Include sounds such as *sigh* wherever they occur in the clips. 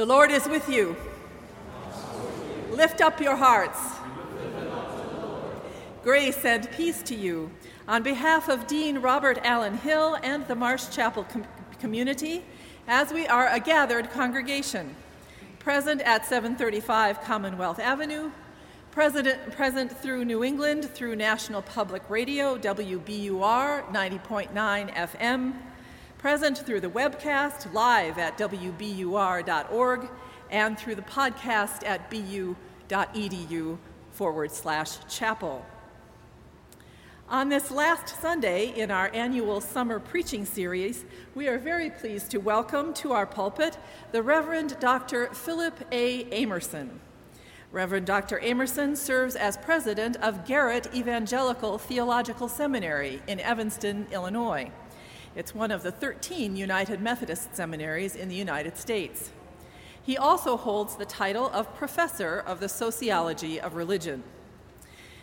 The Lord is with you. Lift up your hearts. Grace and peace to you. On behalf of Dean Robert Allen Hill and the Marsh Chapel com- community, as we are a gathered congregation, present at 735 Commonwealth Avenue, present, present through New England through National Public Radio, WBUR 90.9 FM, present through the webcast live at WBUR.org and through the podcast at bu.edu forward slash chapel. On this last Sunday in our annual summer preaching series, we are very pleased to welcome to our pulpit the Reverend Dr. Philip A. Amerson. Reverend Dr. Amerson serves as president of Garrett Evangelical Theological Seminary in Evanston, Illinois. It's one of the 13 United Methodist seminaries in the United States. He also holds the title of Professor of the Sociology of Religion.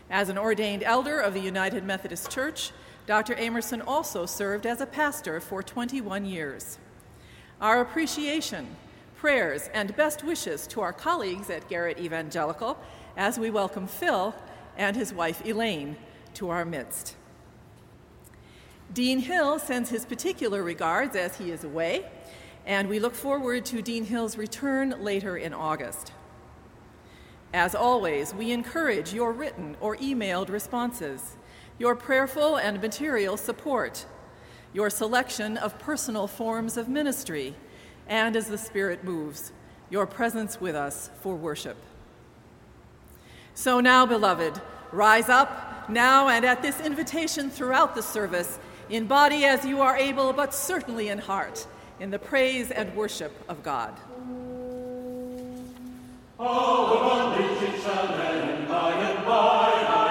As an ordained elder of the United Methodist Church, Dr. Amerson also served as a pastor for 21 years. Our appreciation, prayers, and best wishes to our colleagues at Garrett Evangelical as we welcome Phil and his wife Elaine to our midst. Dean Hill sends his particular regards as he is away, and we look forward to Dean Hill's return later in August. As always, we encourage your written or emailed responses, your prayerful and material support, your selection of personal forms of ministry, and as the Spirit moves, your presence with us for worship. So now, beloved, rise up now and at this invitation throughout the service in body as you are able, but certainly in heart, in the praise and worship of God. Shall end by and by.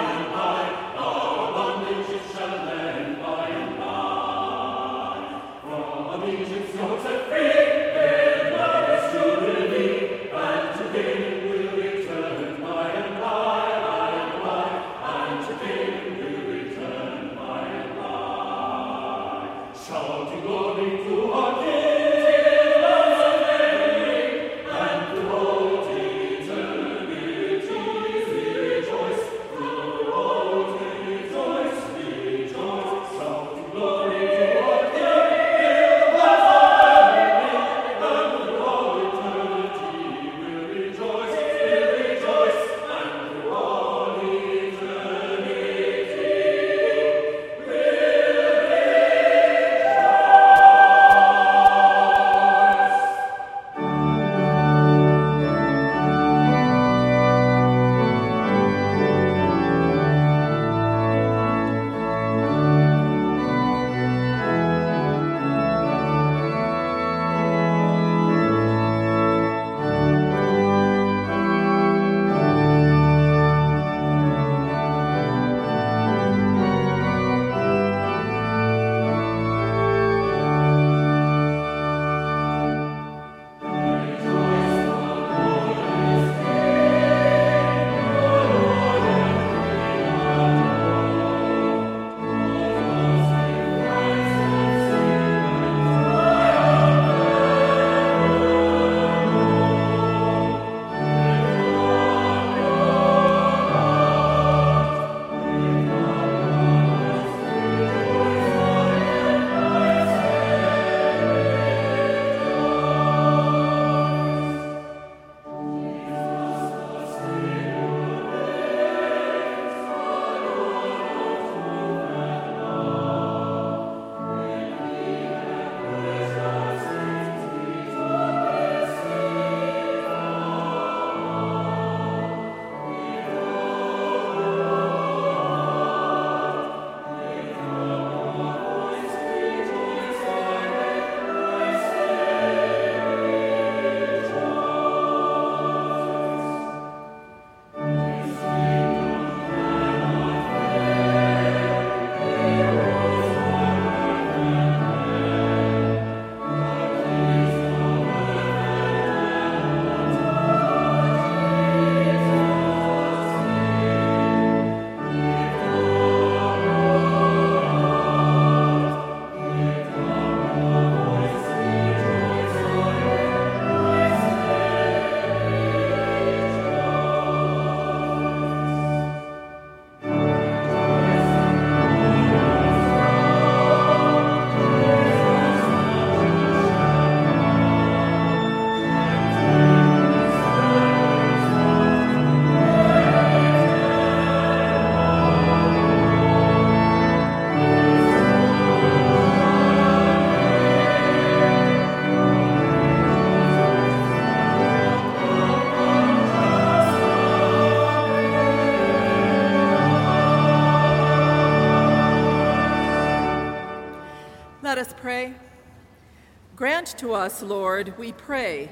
To us, Lord, we pray,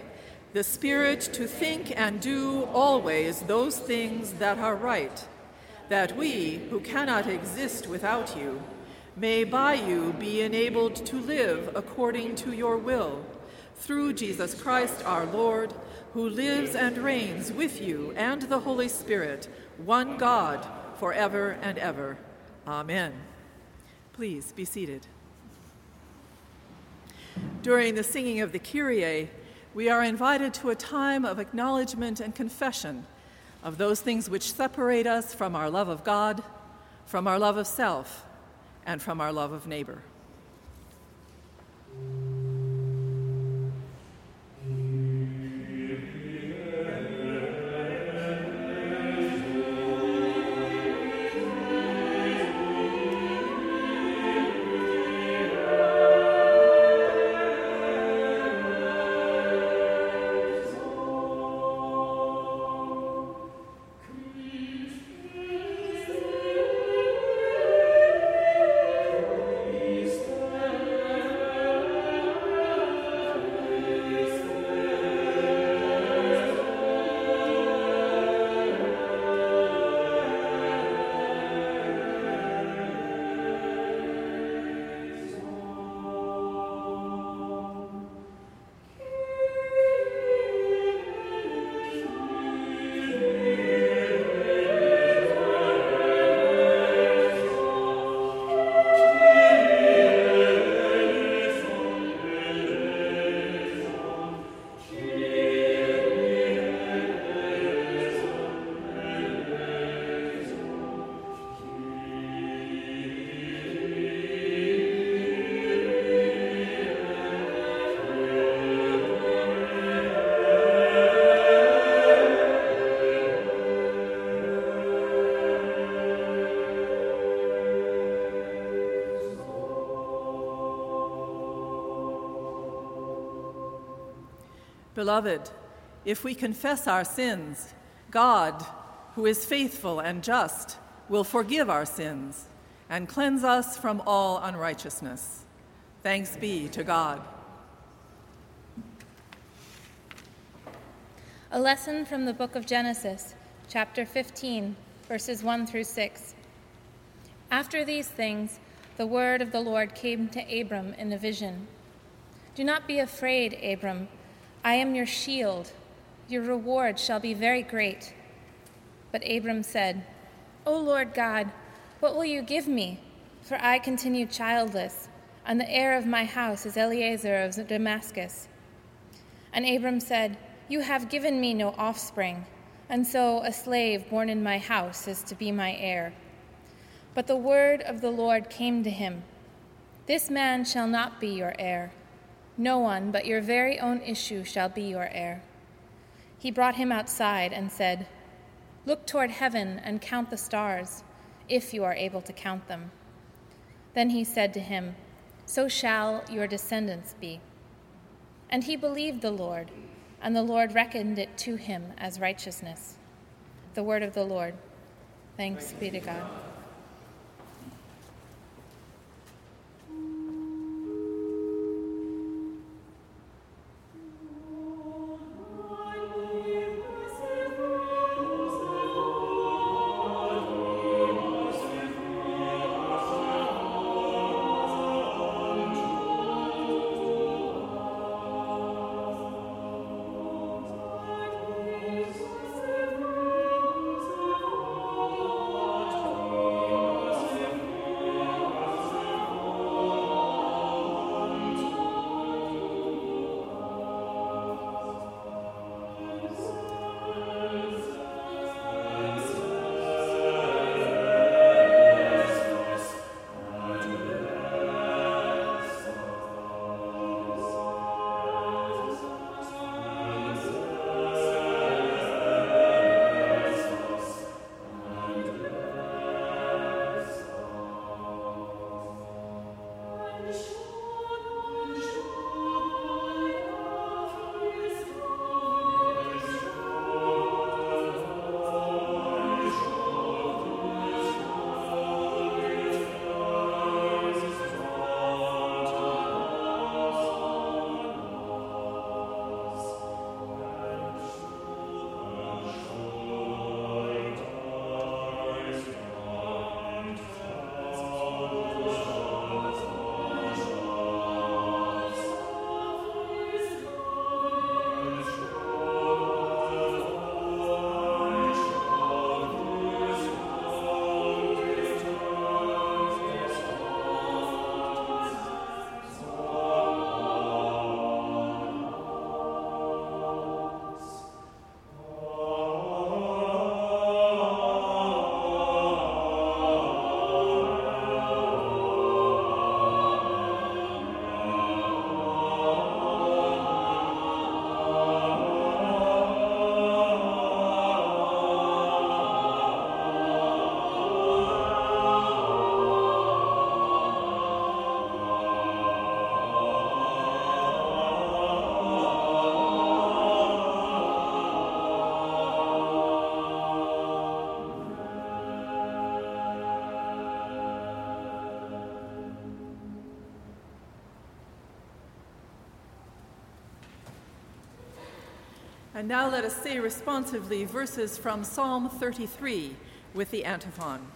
the Spirit to think and do always those things that are right, that we, who cannot exist without you, may by you be enabled to live according to your will, through Jesus Christ our Lord, who lives and reigns with you and the Holy Spirit, one God, forever and ever. Amen. Please be seated. During the singing of the Kyrie, we are invited to a time of acknowledgement and confession of those things which separate us from our love of God, from our love of self, and from our love of neighbor. Beloved, if we confess our sins, God, who is faithful and just, will forgive our sins and cleanse us from all unrighteousness. Thanks be to God. A lesson from the book of Genesis, chapter 15, verses 1 through 6. After these things, the word of the Lord came to Abram in a vision. Do not be afraid, Abram. I am your shield. Your reward shall be very great. But Abram said, O Lord God, what will you give me? For I continue childless, and the heir of my house is Eliezer of Damascus. And Abram said, You have given me no offspring, and so a slave born in my house is to be my heir. But the word of the Lord came to him This man shall not be your heir. No one but your very own issue shall be your heir. He brought him outside and said, Look toward heaven and count the stars, if you are able to count them. Then he said to him, So shall your descendants be. And he believed the Lord, and the Lord reckoned it to him as righteousness. The word of the Lord. Thanks be to God. And now let us say responsively verses from Psalm 33 with the antiphon.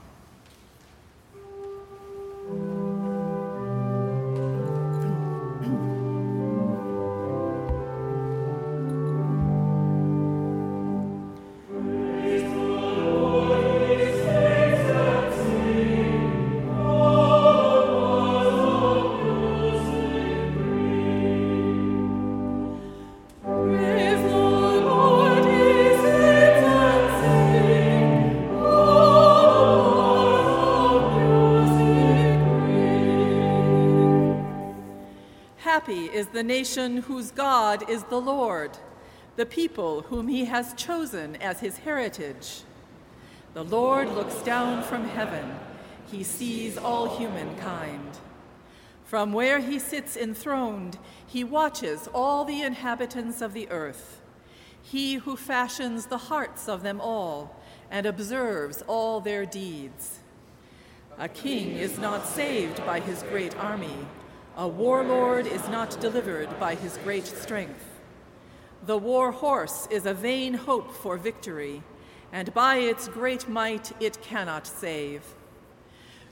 Is the nation whose God is the Lord, the people whom he has chosen as his heritage. The Lord looks down from heaven, he sees all humankind. From where he sits enthroned, he watches all the inhabitants of the earth. He who fashions the hearts of them all and observes all their deeds. A king is not saved by his great army a warlord is not delivered by his great strength. The war horse is a vain hope for victory, and by its great might it cannot save.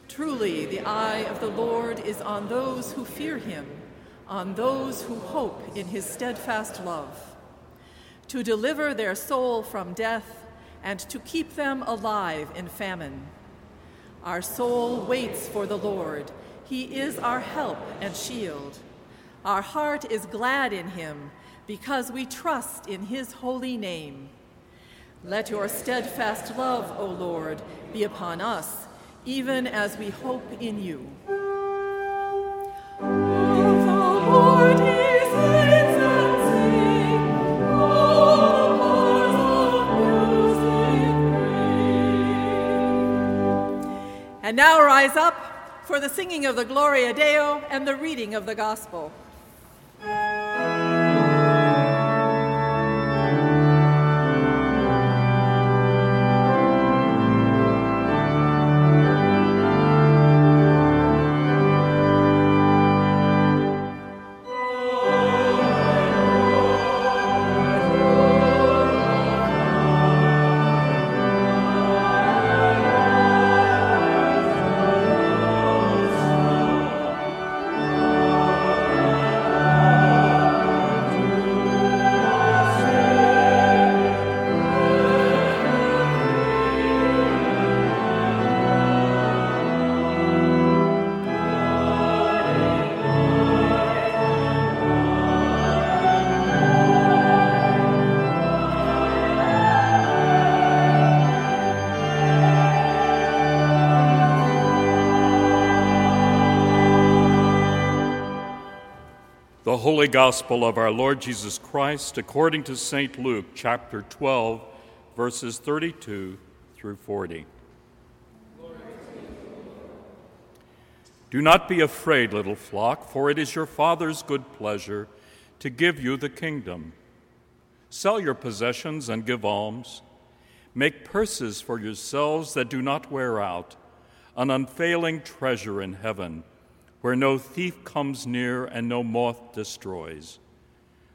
Truly, the eye of the Lord is on those who fear him, on those who hope in his steadfast love, to deliver their soul from death and to keep them alive in famine. Our soul waits for the Lord he is our help and shield. Our heart is glad in him because we trust in his holy name. Let your steadfast love, O Lord, be upon us, even as we hope in you. And now rise up for the singing of the Gloria Deo and the reading of the Gospel. Holy Gospel of our Lord Jesus Christ according to St. Luke, chapter 12, verses 32 through 40. Do not be afraid, little flock, for it is your Father's good pleasure to give you the kingdom. Sell your possessions and give alms. Make purses for yourselves that do not wear out, an unfailing treasure in heaven where no thief comes near and no moth destroys.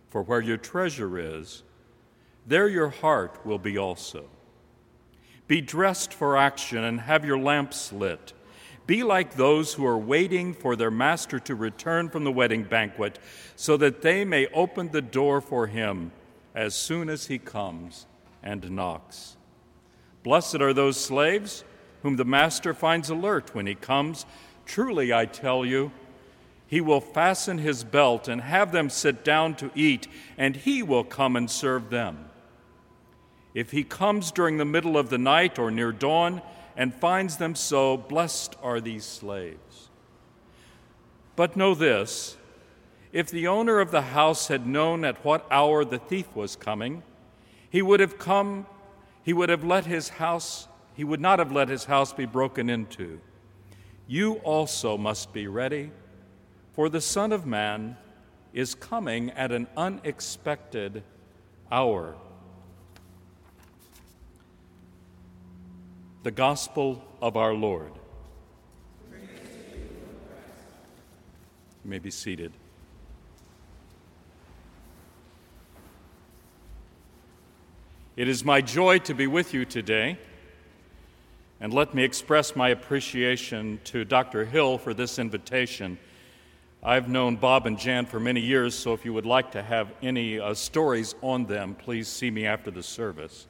For where your treasure is, there your heart will be also. Be dressed for action and have your lamps lit. Be like those who are waiting for their master to return from the wedding banquet, so that they may open the door for him as soon as he comes and knocks. Blessed are those slaves whom the master finds alert when he comes Truly, I tell you, he will fasten his belt and have them sit down to eat, and he will come and serve them. If he comes during the middle of the night or near dawn and finds them so, blessed are these slaves. But know this if the owner of the house had known at what hour the thief was coming, he would have come, he would have let his house, he would not have let his house be broken into you also must be ready, for the Son of Man is coming at an unexpected hour. The Gospel of our Lord. You may be seated. It is my joy to be with you today, and let me express my appreciation to Dr. Hill for this invitation. I've known Bob and Jan for many years, so if you would like to have any uh, stories on them, please see me after the service.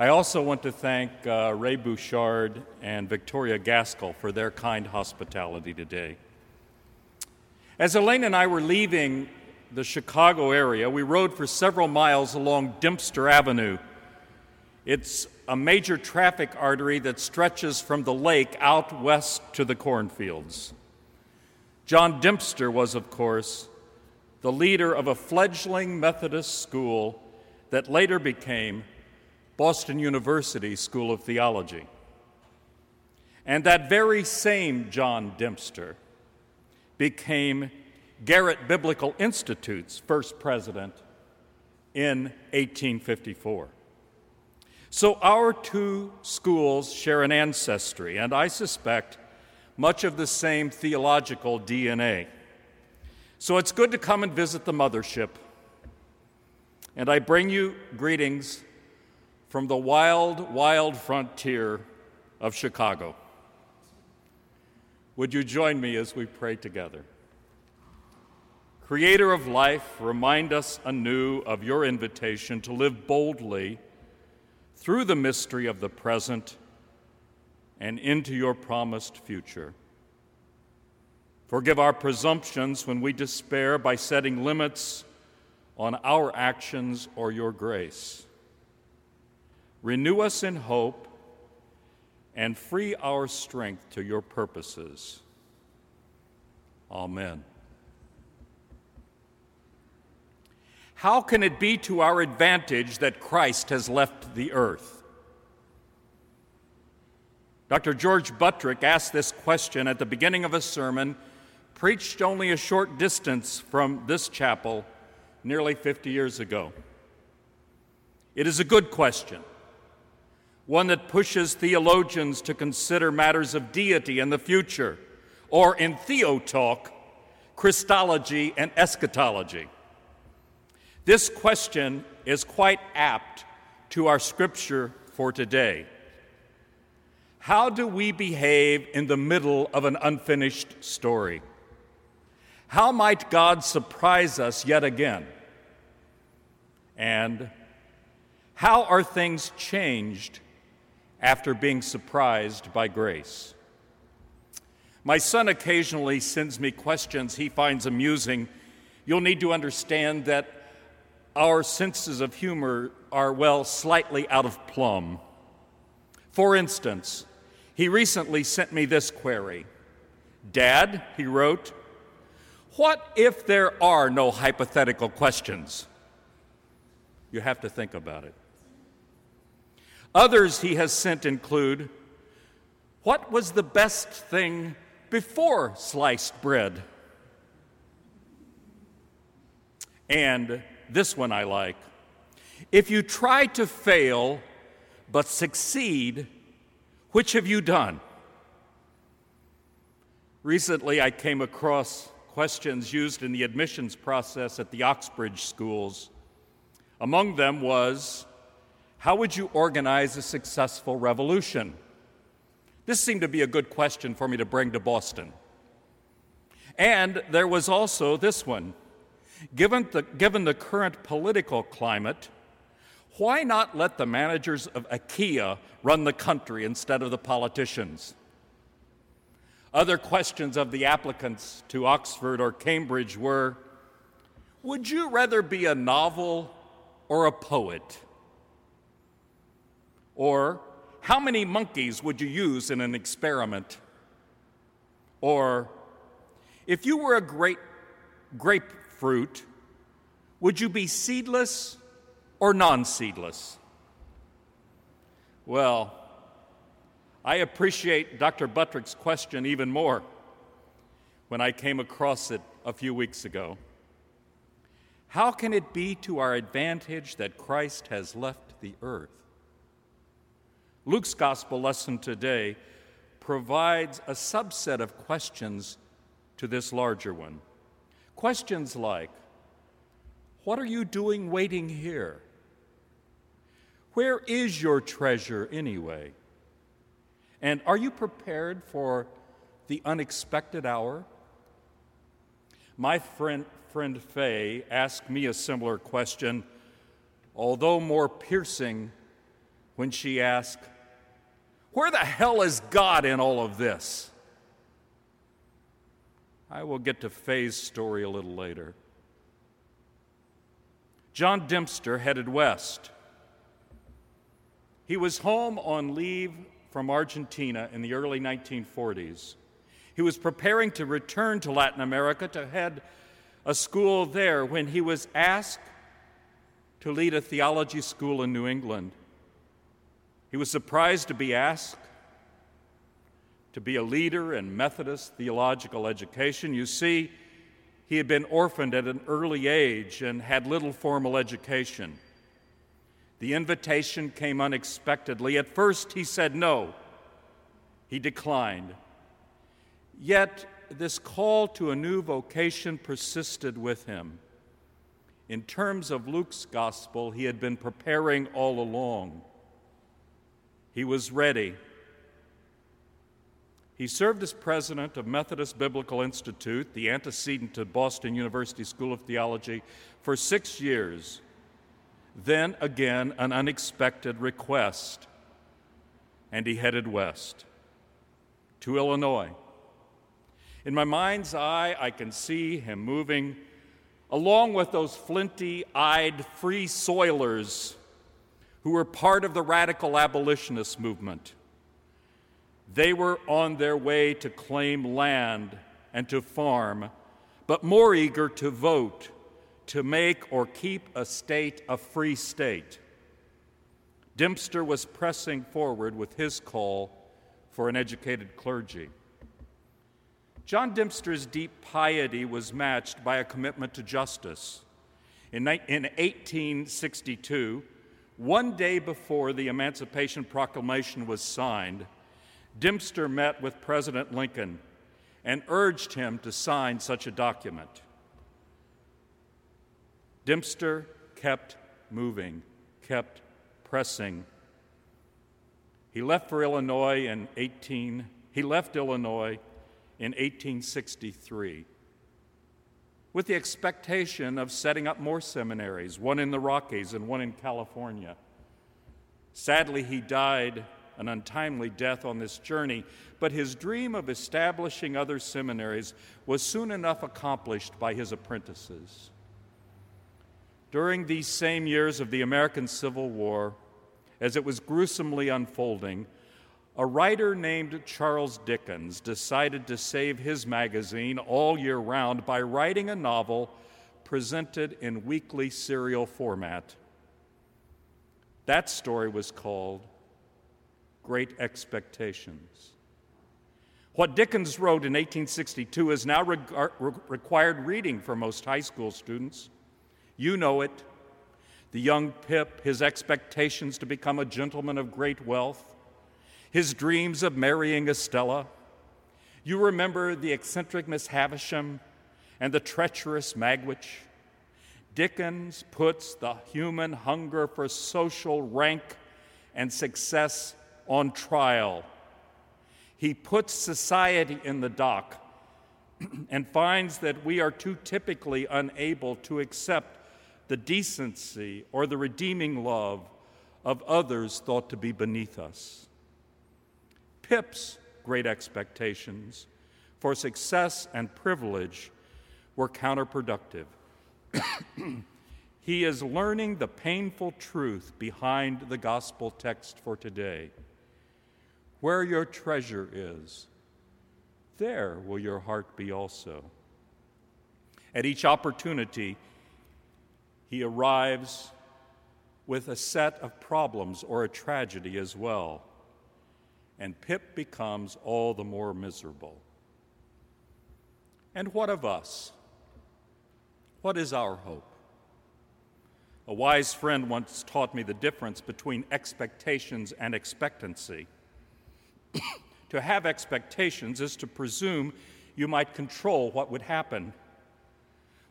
I also want to thank uh, Ray Bouchard and Victoria Gaskell for their kind hospitality today. As Elaine and I were leaving the Chicago area, we rode for several miles along Dempster Avenue. It's a major traffic artery that stretches from the lake out west to the cornfields. John Dempster was, of course, the leader of a fledgling Methodist school that later became Boston University School of Theology. And that very same John Dempster became Garrett Biblical Institute's first president in 1854. So our two schools share an ancestry, and I suspect much of the same theological DNA. So it's good to come and visit the mothership. And I bring you greetings from the wild, wild frontier of Chicago. Would you join me as we pray together? Creator of life, remind us anew of your invitation to live boldly through the mystery of the present and into your promised future. Forgive our presumptions when we despair by setting limits on our actions or your grace. Renew us in hope and free our strength to your purposes. Amen. How can it be to our advantage that Christ has left the earth? Dr. George Buttrick asked this question at the beginning of a sermon preached only a short distance from this chapel nearly 50 years ago. It is a good question one that pushes theologians to consider matters of deity and the future, or in theotalk, Christology and eschatology. This question is quite apt to our scripture for today. How do we behave in the middle of an unfinished story? How might God surprise us yet again? And how are things changed after being surprised by grace. My son occasionally sends me questions he finds amusing. You'll need to understand that our senses of humor are, well, slightly out of plumb. For instance, he recently sent me this query Dad, he wrote, what if there are no hypothetical questions? You have to think about it. Others he has sent include What was the best thing before sliced bread? And this one I like. If you try to fail but succeed, which have you done? Recently, I came across questions used in the admissions process at the Oxbridge schools. Among them was how would you organize a successful revolution? This seemed to be a good question for me to bring to Boston. And there was also this one. Given the, given the current political climate, why not let the managers of IKEA run the country instead of the politicians? Other questions of the applicants to Oxford or Cambridge were Would you rather be a novel or a poet? Or, how many monkeys would you use in an experiment? Or, if you were a great grapefruit, would you be seedless or non seedless? Well, I appreciate Dr. Buttrick's question even more when I came across it a few weeks ago. How can it be to our advantage that Christ has left the earth? Luke's gospel lesson today provides a subset of questions to this larger one. Questions like What are you doing waiting here? Where is your treasure anyway? And are you prepared for the unexpected hour? My friend, friend Faye asked me a similar question, although more piercing, when she asked, Where the hell is God in all of this? I will get to Faye's story a little later. John Dempster headed west. He was home on leave from Argentina in the early 1940s. He was preparing to return to Latin America to head a school there when he was asked to lead a theology school in New England. He was surprised to be asked to be a leader in Methodist theological education. You see, he had been orphaned at an early age and had little formal education. The invitation came unexpectedly. At first, he said no, he declined. Yet, this call to a new vocation persisted with him. In terms of Luke's gospel, he had been preparing all along. He was ready. He served as president of Methodist Biblical Institute, the antecedent to Boston University School of Theology, for six years. Then again, an unexpected request, and he headed west to Illinois. In my mind's eye, I can see him moving along with those flinty eyed free soilers who were part of the radical abolitionist movement. They were on their way to claim land and to farm, but more eager to vote to make or keep a state a free state. Dempster was pressing forward with his call for an educated clergy. John Dempster's deep piety was matched by a commitment to justice. In, in 1862, one day before the Emancipation Proclamation was signed, Dempster met with President Lincoln and urged him to sign such a document. Dempster kept moving, kept pressing. He left for Illinois in 18 he left Illinois in 1863 with the expectation of setting up more seminaries, one in the Rockies and one in California. Sadly, he died an untimely death on this journey, but his dream of establishing other seminaries was soon enough accomplished by his apprentices. During these same years of the American Civil War, as it was gruesomely unfolding, a writer named Charles Dickens decided to save his magazine all year round by writing a novel presented in weekly serial format. That story was called Great Expectations. What Dickens wrote in 1862 is now reg- uh, required reading for most high school students. You know it. The young Pip, his expectations to become a gentleman of great wealth, his dreams of marrying Estella. You remember the eccentric Miss Havisham and the treacherous Magwitch. Dickens puts the human hunger for social rank and success on trial. He puts society in the dock *clears throat* and finds that we are too typically unable to accept the decency or the redeeming love of others thought to be beneath us. Pip's great expectations for success and privilege were counterproductive. *clears throat* he is learning the painful truth behind the gospel text for today. Where your treasure is, there will your heart be also. At each opportunity, he arrives with a set of problems or a tragedy as well and Pip becomes all the more miserable. And what of us? What is our hope? A wise friend once taught me the difference between expectations and expectancy. To have expectations is to presume you might control what would happen.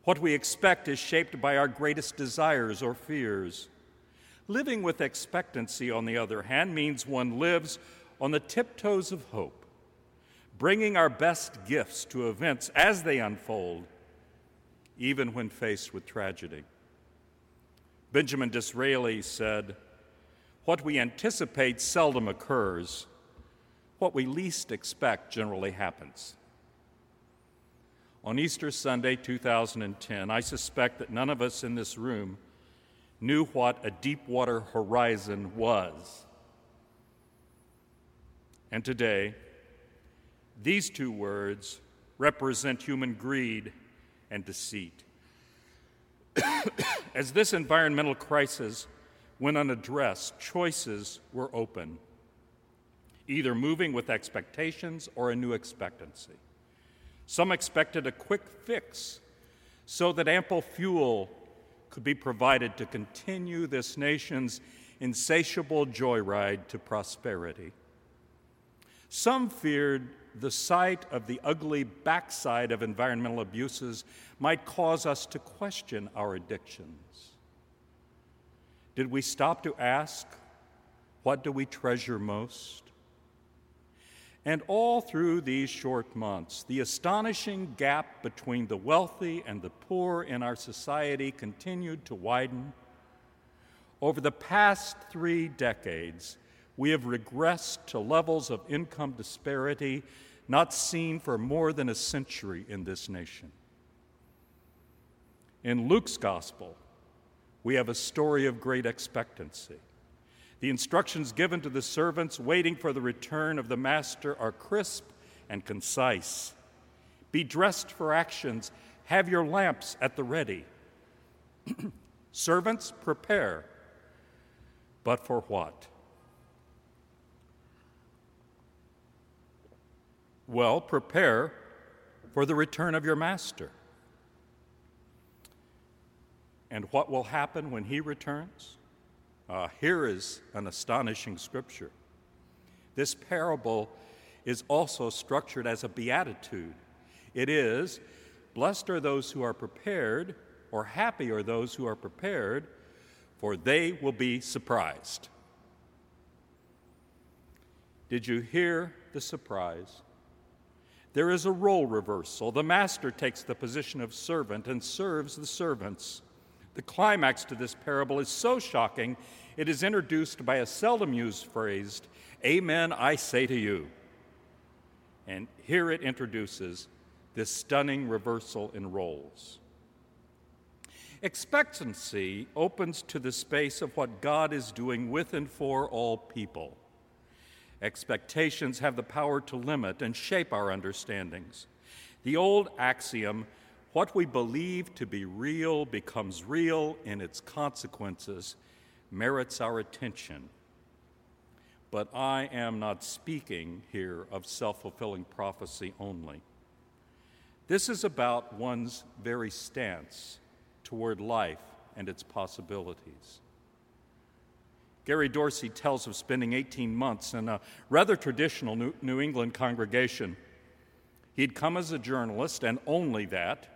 What we expect is shaped by our greatest desires or fears. Living with expectancy, on the other hand, means one lives on the tiptoes of hope, bringing our best gifts to events as they unfold, even when faced with tragedy. Benjamin Disraeli said, What we anticipate seldom occurs, what we least expect generally happens. On Easter Sunday 2010, I suspect that none of us in this room knew what a Deepwater horizon was. And today, these two words represent human greed and deceit. *coughs* As this environmental crisis went unaddressed, choices were open, either moving with expectations or a new expectancy. Some expected a quick fix so that ample fuel could be provided to continue this nation's insatiable joyride to prosperity. Some feared the sight of the ugly backside of environmental abuses might cause us to question our addictions. Did we stop to ask, what do we treasure most? And all through these short months, the astonishing gap between the wealthy and the poor in our society continued to widen. Over the past three decades, we have regressed to levels of income disparity not seen for more than a century in this nation. In Luke's gospel, we have a story of great expectancy. The instructions given to the servants waiting for the return of the master are crisp and concise. Be dressed for actions, have your lamps at the ready. *clears throat* Servants, prepare. But for what? Well, prepare for the return of your master. And what will happen when he returns? Uh, here is an astonishing scripture. This parable is also structured as a beatitude. It is, Blessed are those who are prepared, or happy are those who are prepared, for they will be surprised. Did you hear the surprise? There is a role reversal. The master takes the position of servant and serves the servants. The climax to this parable is so shocking, it is introduced by a seldom used phrase, Amen, I say to you. And here it introduces this stunning reversal in roles. Expectancy opens to the space of what God is doing with and for all people. Expectations have the power to limit and shape our understandings. The old axiom, what we believe to be real becomes real in its consequences, merits our attention. But I am not speaking here of self fulfilling prophecy only. This is about one's very stance toward life and its possibilities. Gary Dorsey tells of spending 18 months in a rather traditional New England congregation. He'd come as a journalist and only that.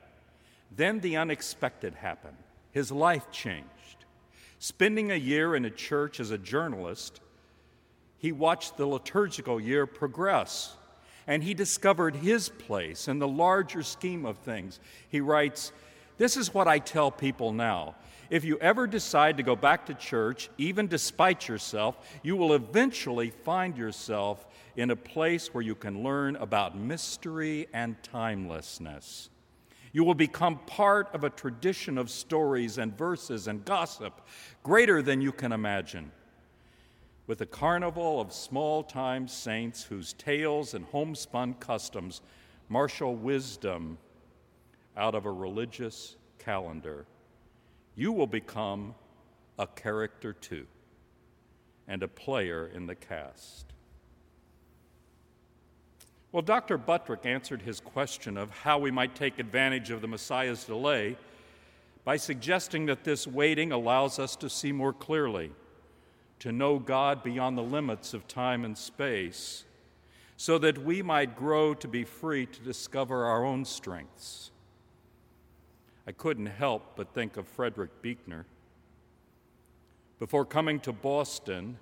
Then the unexpected happened. His life changed. Spending a year in a church as a journalist, he watched the liturgical year progress and he discovered his place in the larger scheme of things. He writes, This is what I tell people now. If you ever decide to go back to church, even despite yourself, you will eventually find yourself in a place where you can learn about mystery and timelessness. You will become part of a tradition of stories and verses and gossip greater than you can imagine. With a carnival of small time saints whose tales and homespun customs marshal wisdom out of a religious calendar, you will become a character too and a player in the cast. Well, Dr. Buttrick answered his question of how we might take advantage of the Messiah's delay by suggesting that this waiting allows us to see more clearly, to know God beyond the limits of time and space, so that we might grow to be free to discover our own strengths. I couldn't help but think of Frederick Buechner. before coming to Boston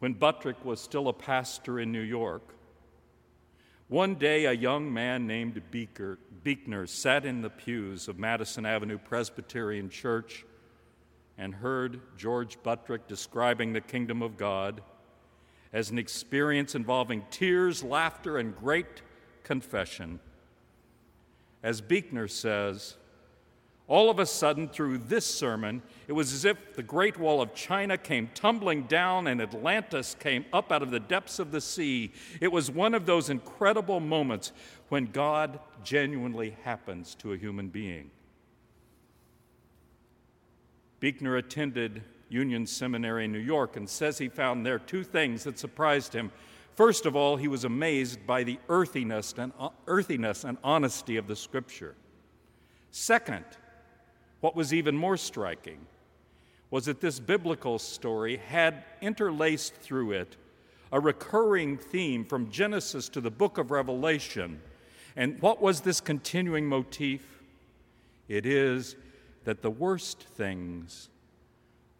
when Buttrick was still a pastor in New York. One day, a young man named Beaker, Buechner sat in the pews of Madison Avenue Presbyterian Church and heard George Buttrick describing the kingdom of God as an experience involving tears, laughter, and great confession. As Buechner says, all of a sudden, through this sermon, it was as if the Great Wall of China came tumbling down and Atlantis came up out of the depths of the sea. It was one of those incredible moments when God genuinely happens to a human being. Buechner attended Union Seminary in New York and says he found there two things that surprised him. First of all, he was amazed by the earthiness and, uh, earthiness and honesty of the scripture. Second, what was even more striking was that this biblical story had interlaced through it a recurring theme from Genesis to the book of Revelation. And what was this continuing motif? It is that the worst things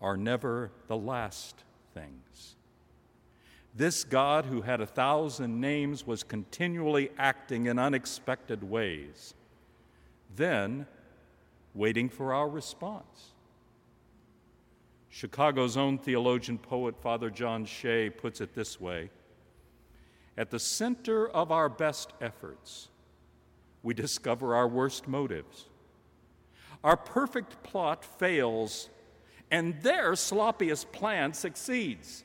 are never the last things. This God, who had a thousand names, was continually acting in unexpected ways, then waiting for our response. Chicago's own theologian poet, Father John Shea, puts it this way At the center of our best efforts, we discover our worst motives. Our perfect plot fails, and their sloppiest plan succeeds.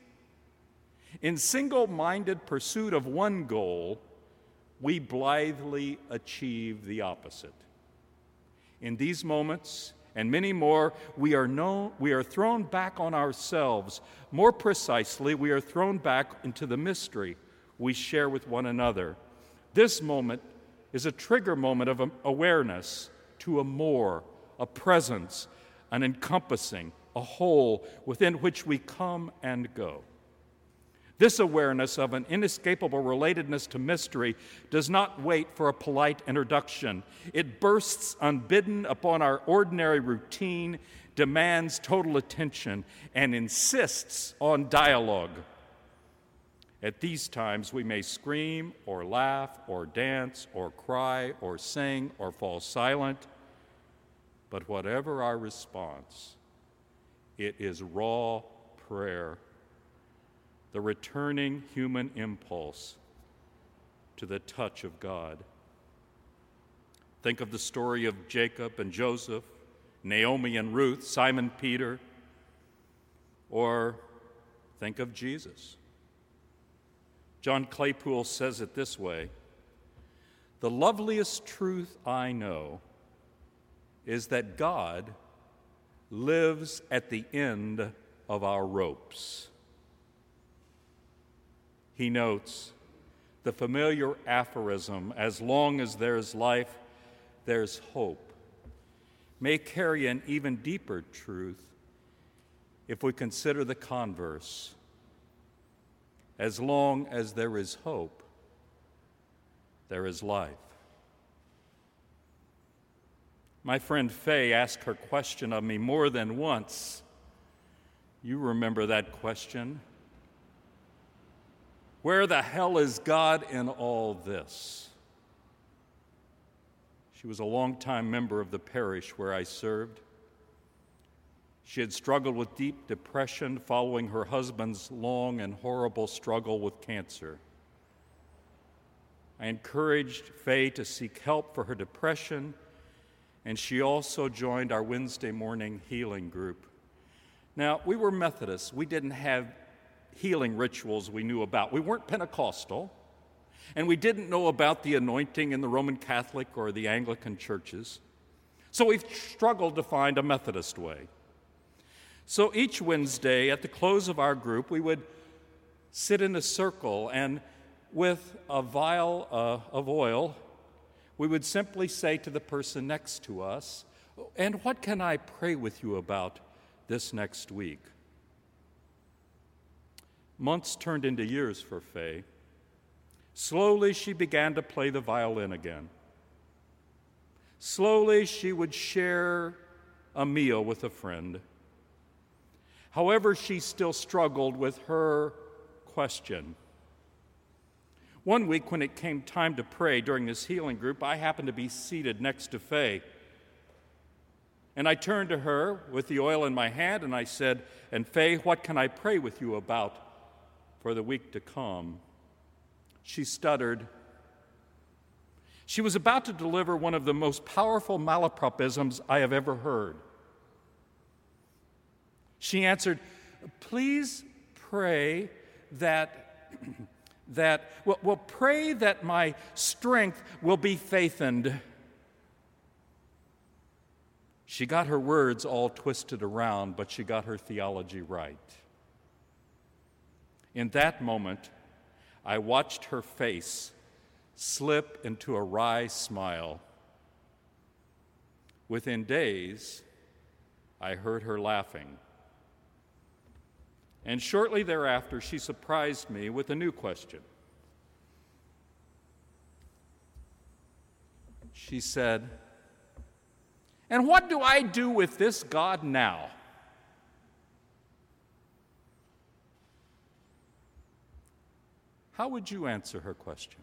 In single minded pursuit of one goal, we blithely achieve the opposite. In these moments and many more, we are, known, we are thrown back on ourselves. More precisely, we are thrown back into the mystery we share with one another. This moment is a trigger moment of awareness to a more a presence, an encompassing, a whole within which we come and go. This awareness of an inescapable relatedness to mystery does not wait for a polite introduction. It bursts unbidden upon our ordinary routine, demands total attention, and insists on dialogue. At these times, we may scream or laugh or dance or cry or sing or fall silent. But whatever our response, it is raw prayer, the returning human impulse to the touch of God. Think of the story of Jacob and Joseph, Naomi and Ruth, Simon Peter, or think of Jesus. John Claypool says it this way The loveliest truth I know is that God lives at the end of our ropes. He notes the familiar aphorism, as long as there's life, there's hope, may carry an even deeper truth if we consider the converse. As long as there is hope, there is life. My friend Faye asked her question of me more than once. You remember that question. Where the hell is God in all this? She was a longtime member of the parish where I served. She had struggled with deep depression following her husband's long and horrible struggle with cancer. I encouraged Faye to seek help for her depression and she also joined our Wednesday morning healing group. Now, we were Methodists. We didn't have healing rituals we knew about. We weren't Pentecostal, and we didn't know about the anointing in the Roman Catholic or the Anglican churches. So we struggled to find a Methodist way. So each Wednesday at the close of our group, we would sit in a circle and with a vial uh, of oil, we would simply say to the person next to us, And what can I pray with you about this next week? Months turned into years for Faye. Slowly, she began to play the violin again. Slowly, she would share a meal with a friend. However, she still struggled with her question. One week, when it came time to pray during this healing group, I happened to be seated next to Faye. And I turned to her with the oil in my hand and I said, And Faye, what can I pray with you about for the week to come? She stuttered. She was about to deliver one of the most powerful malapropisms I have ever heard. She answered, Please pray that, *clears throat* that well, well, pray that my strength will be faithened. She got her words all twisted around, but she got her theology right. In that moment, I watched her face slip into a wry smile. Within days, I heard her laughing. And shortly thereafter, she surprised me with a new question. She said, And what do I do with this God now? How would you answer her question?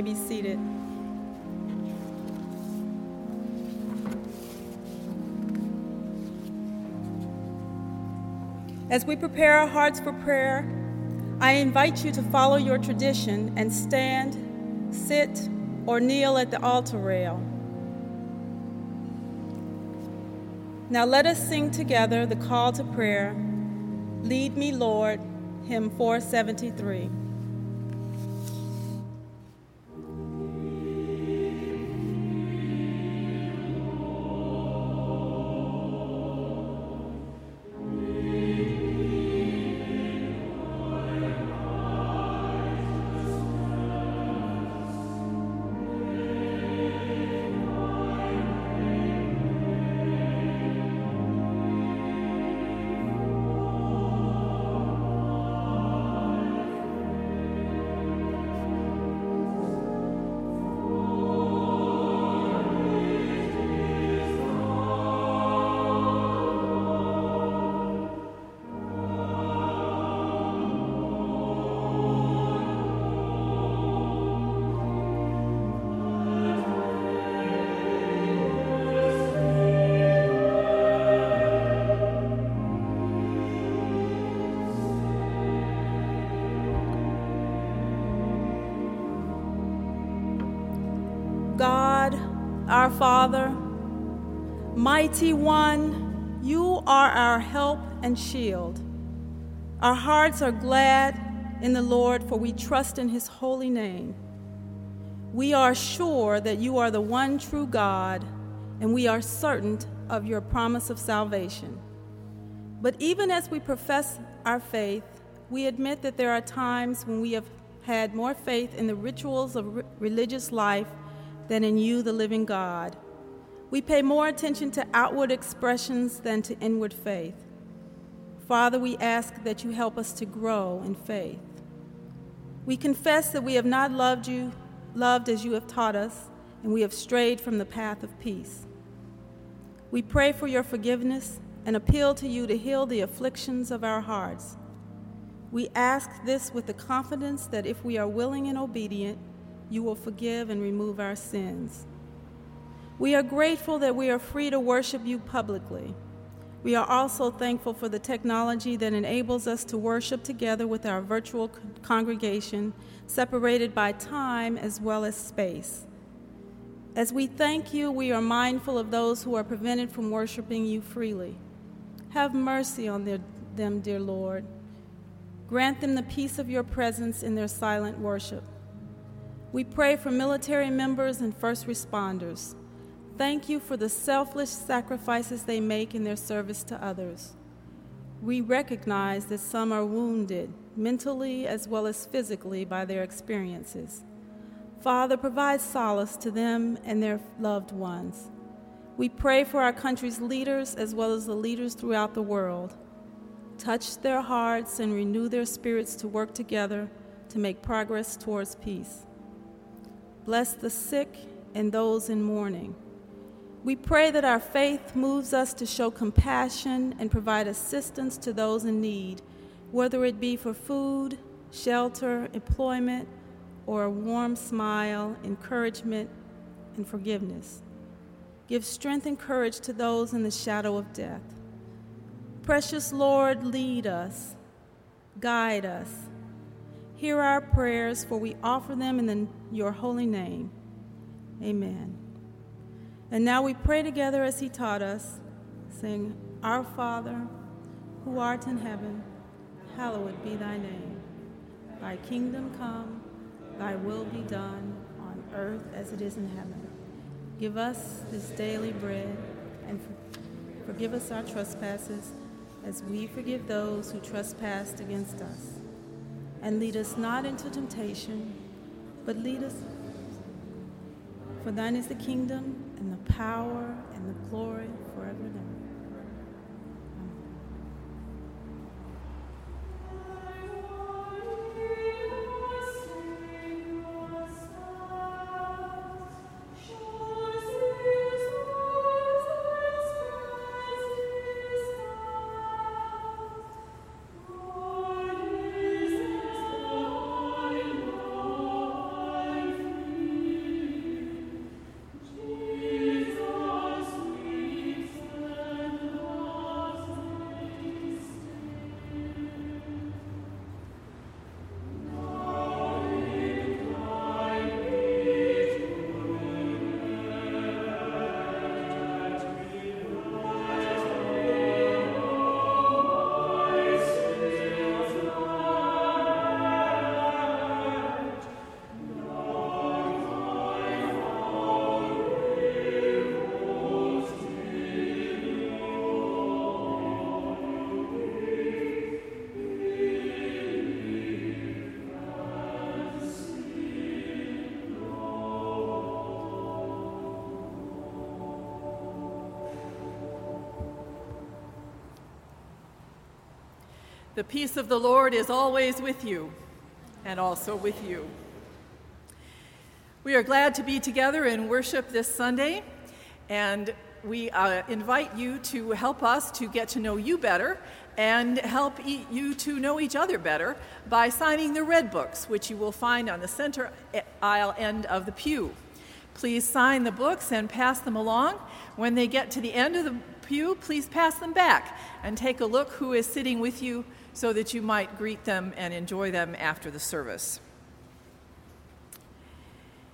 May be seated. As we prepare our hearts for prayer, I invite you to follow your tradition and stand, sit, or kneel at the altar rail. Now let us sing together the call to prayer Lead Me, Lord, hymn 473. Father, mighty one, you are our help and shield. Our hearts are glad in the Lord, for we trust in his holy name. We are sure that you are the one true God, and we are certain of your promise of salvation. But even as we profess our faith, we admit that there are times when we have had more faith in the rituals of re- religious life than in you, the living God. We pay more attention to outward expressions than to inward faith. Father, we ask that you help us to grow in faith. We confess that we have not loved you, loved as you have taught us, and we have strayed from the path of peace. We pray for your forgiveness and appeal to you to heal the afflictions of our hearts. We ask this with the confidence that if we are willing and obedient, you will forgive and remove our sins. We are grateful that we are free to worship you publicly. We are also thankful for the technology that enables us to worship together with our virtual congregation, separated by time as well as space. As we thank you, we are mindful of those who are prevented from worshiping you freely. Have mercy on their, them, dear Lord. Grant them the peace of your presence in their silent worship. We pray for military members and first responders. Thank you for the selfless sacrifices they make in their service to others. We recognize that some are wounded, mentally as well as physically, by their experiences. Father, provide solace to them and their loved ones. We pray for our country's leaders as well as the leaders throughout the world. Touch their hearts and renew their spirits to work together to make progress towards peace. Bless the sick and those in mourning. We pray that our faith moves us to show compassion and provide assistance to those in need, whether it be for food, shelter, employment, or a warm smile, encouragement, and forgiveness. Give strength and courage to those in the shadow of death. Precious Lord, lead us, guide us, Hear our prayers, for we offer them in the, your holy name. Amen. And now we pray together as he taught us, saying, Our Father, who art in heaven, hallowed be thy name. Thy kingdom come, thy will be done on earth as it is in heaven. Give us this daily bread, and forgive us our trespasses, as we forgive those who trespass against us and lead us not into temptation, but lead us. For thine is the kingdom, and the power, and the glory forever and ever. The peace of the Lord is always with you and also with you. We are glad to be together in worship this Sunday, and we uh, invite you to help us to get to know you better and help e- you to know each other better by signing the red books, which you will find on the center aisle end of the pew. Please sign the books and pass them along. When they get to the end of the pew, please pass them back and take a look who is sitting with you so that you might greet them and enjoy them after the service.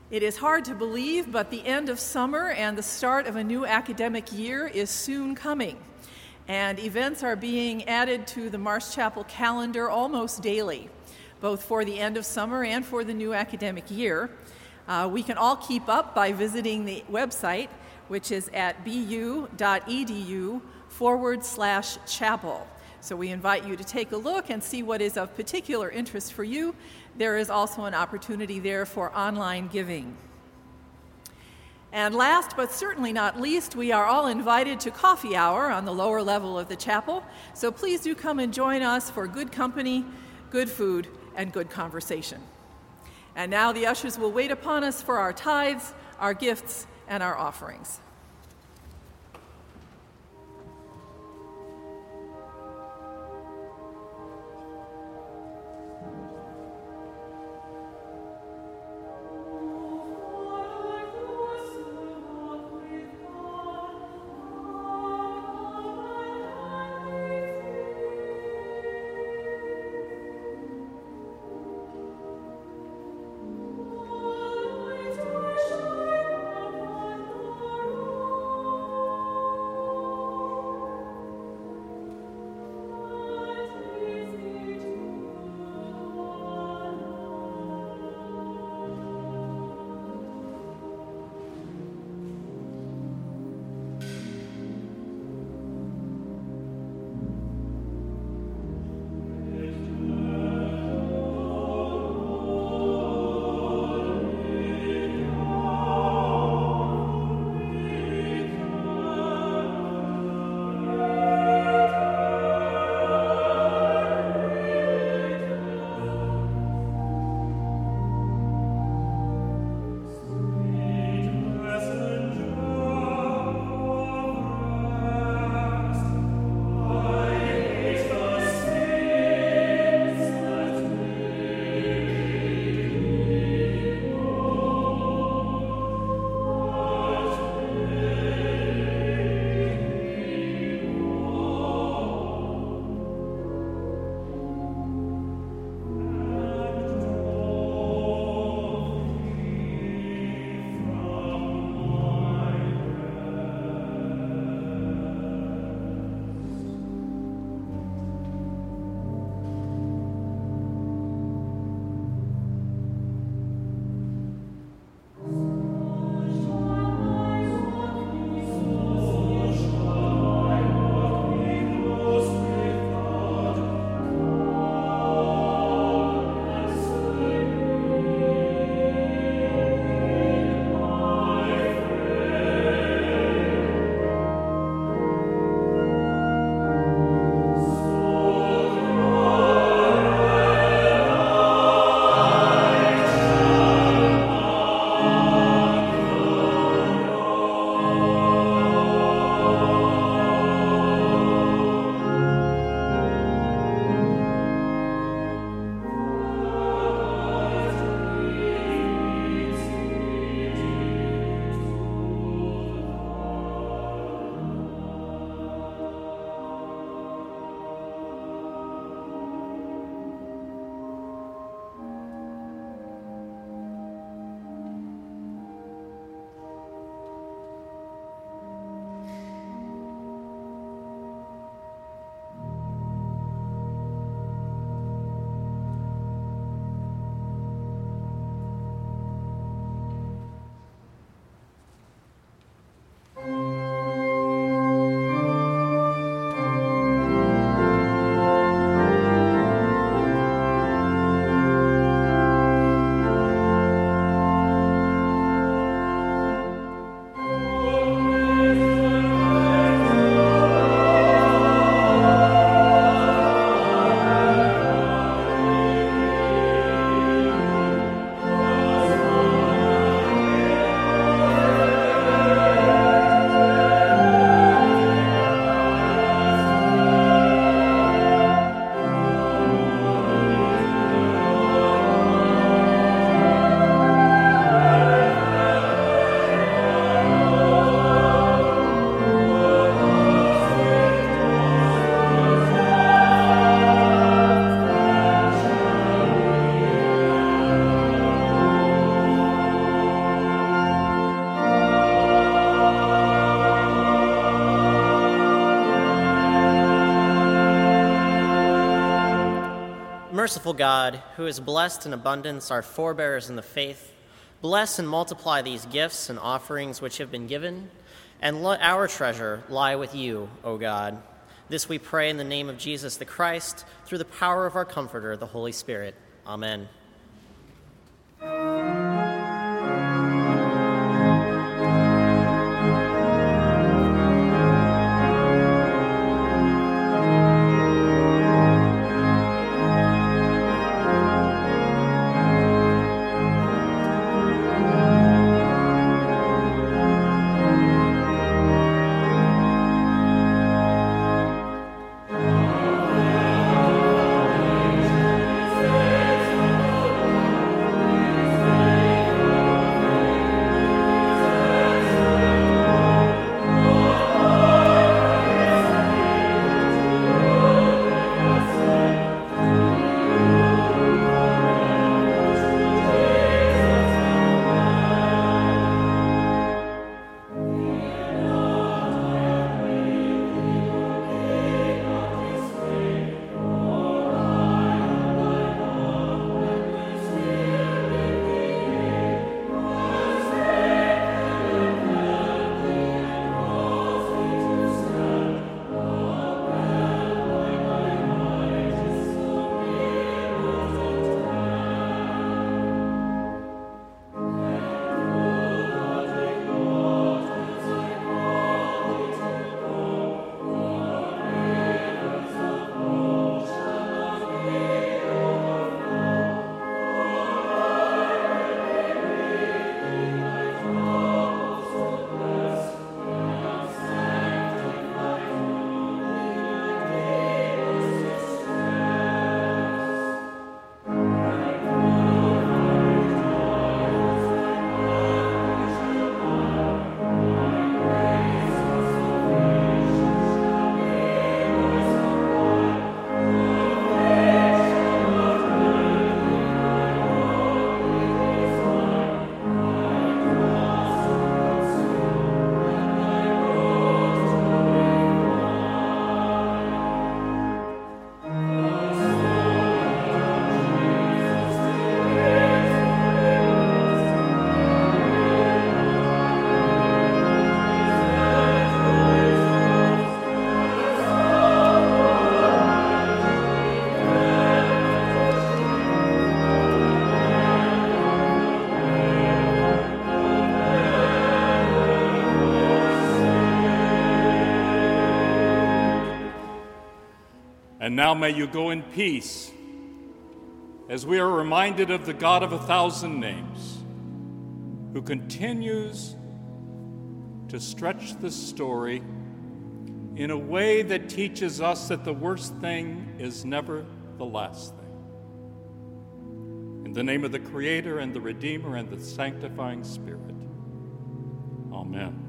It is hard to believe, but the end of summer and the start of a new academic year is soon coming. And events are being added to the Marsh Chapel calendar almost daily, both for the end of summer and for the new academic year. Uh, we can all keep up by visiting the website, which is at bu.edu forward slash chapel. So we invite you to take a look and see what is of particular interest for you. There is also an opportunity there for online giving. And last but certainly not least, we are all invited to coffee hour on the lower level of the chapel. So please do come and join us for good company, good food, and good conversation. And now the ushers will wait upon us for our tithes, our gifts, and our offerings. Merciful God, who has blessed in abundance our forebears in the faith, bless and multiply these gifts and offerings which have been given, and let our treasure lie with you, O God. This we pray in the name of Jesus the Christ, through the power of our Comforter, the Holy Spirit. Amen. Now may you go in peace as we are reminded of the God of a thousand names who continues to stretch the story in a way that teaches us that the worst thing is never the last thing. In the name of the Creator and the Redeemer and the Sanctifying Spirit. Amen.